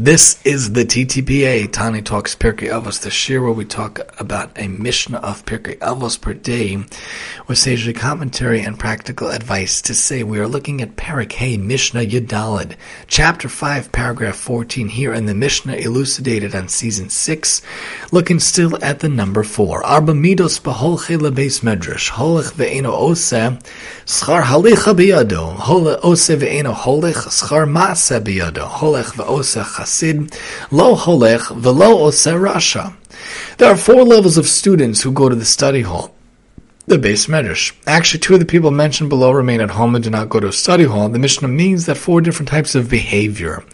This is the TTPA, Tani Talks Pirkei Avos, the year where we talk about a Mishnah of Pirkei Avos per day with sagely commentary and practical advice. To say we are looking at Perek Hey Mishnah Yud-Daled, chapter 5, paragraph 14 here in the Mishnah elucidated on season 6, looking still at the number 4. Arba midos beholche lebeis medrash, holech ve'eno ose, schar halicha biyado, hole ose ve'eno holech, schar maase biyado, holech ve'ose Chassid, Lo Holech, Velo Ose Rasha. There are four levels of students who go to the study hall. The beis medrash. Actually, two of the people mentioned below remain at home and do not go to a study hall. The Mishnah means that four different types of behavior,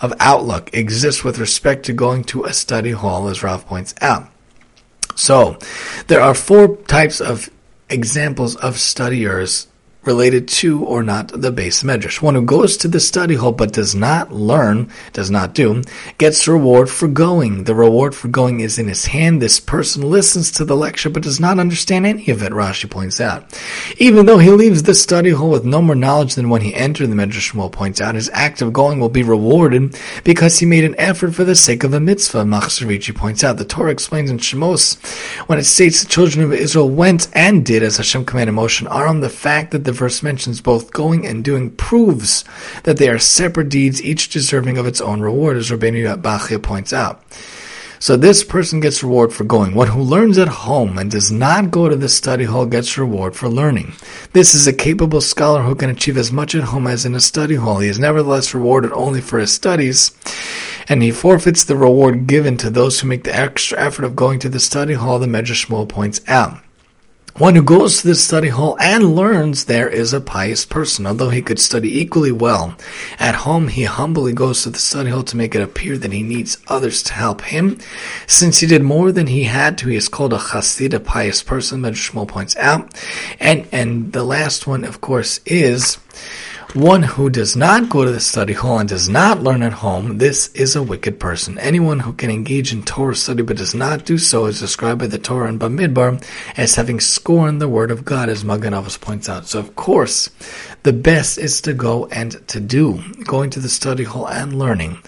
of outlook, exist with respect to going to a study hall, as Rav points out. So, there are four types of examples of studiers related to or not the beis medrash. One who goes to the study hall but does not learn, does not do, gets reward for going. The reward for going is in his hand. This person listens to the lecture but does not understand any of it, Rashi points out. Even though he leaves the study hall with no more knowledge than when he entered, the medrash Shmuel points out, his act of going will be rewarded because he made an effort for the sake of a mitzvah. Machzor Vitri points out, the Torah explains in Shemos, when it states the children of Israel went and did as Hashem commanded Moshe and Aaron, the fact that the the verse mentions both going and doing proves that they are separate deeds, each deserving of its own reward, as Rabbeinu Bachya points out. So this person gets reward for going. One who learns at home and does not go to the study hall gets reward for learning. This is a capable scholar who can achieve as much at home as in a study hall. He is nevertheless rewarded only for his studies, and he forfeits the reward given to those who make the extra effort of going to the study hall, the Medrash Shmuel points out. One who goes to the study hall and learns there is a pious person, although he could study equally well. At home, he humbly goes to the study hall to make it appear that he needs others to help him. Since he did more than he had to, he is called a chassid, a pious person, Medrash Shmuel points out. And, and the last one, of course, is one who does not go to the study hall and does not learn at home, this is a wicked person. Anyone who can engage in Torah study but does not do so is described by the Torah and Bamidbar as having scorned the word of God, as Magen Avos points out. So, of course, the best is to go and to do, going to the study hall and learning.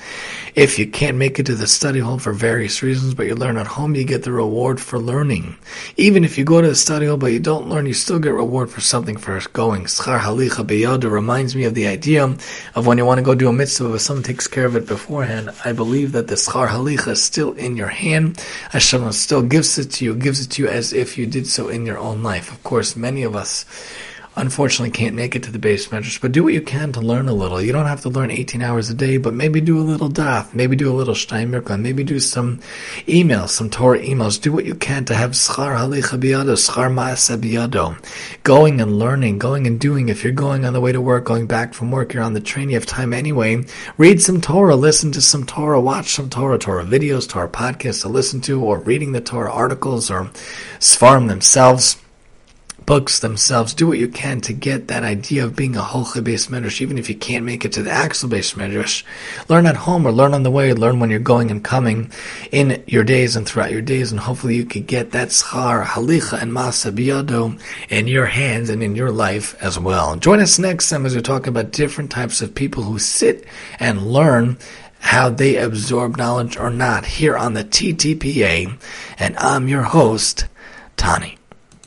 If you can't make it to the study hall for various reasons, but you learn at home, you get the reward for learning. Even if you go to the study hall but you don't learn, you still get reward for something for going. Schar halicha beyada reminds me of the idea of when you want to go do a mitzvah, but someone takes care of it beforehand. I believe that the schar halicha is still in your hand. Hashem still gives it to you, gives it to you as if you did so in your own life. Of course, many of us unfortunately can't make it to the beis medrash, but do what you can to learn a little. You don't have to learn 18 hours a day, but maybe do a little daf, maybe do a little steinmerkle, maybe do some emails, some Torah emails. Do what you can to have schar halicha biyado, schar maase biyado. Going and learning, going and doing. If you're going on the way to work, going back from work, you're on the train, you have time anyway. Read some Torah, listen to some Torah, watch some Torah, Torah videos, Torah podcasts to listen to, or reading the Torah articles or Sfarim themselves books themselves. Do what you can to get that idea of being a Holcha based medrash, even if you can't make it to the Axel based medrash. Learn at home or learn on the way, learn when you're going and coming in your days and throughout your days, and hopefully you could get that schar, halicha, and masa biyado in your hands and in your life as well. Join us next time as we talk about different types of people who sit and learn how they absorb knowledge or not here on the TTPA. And I'm your host, Tani.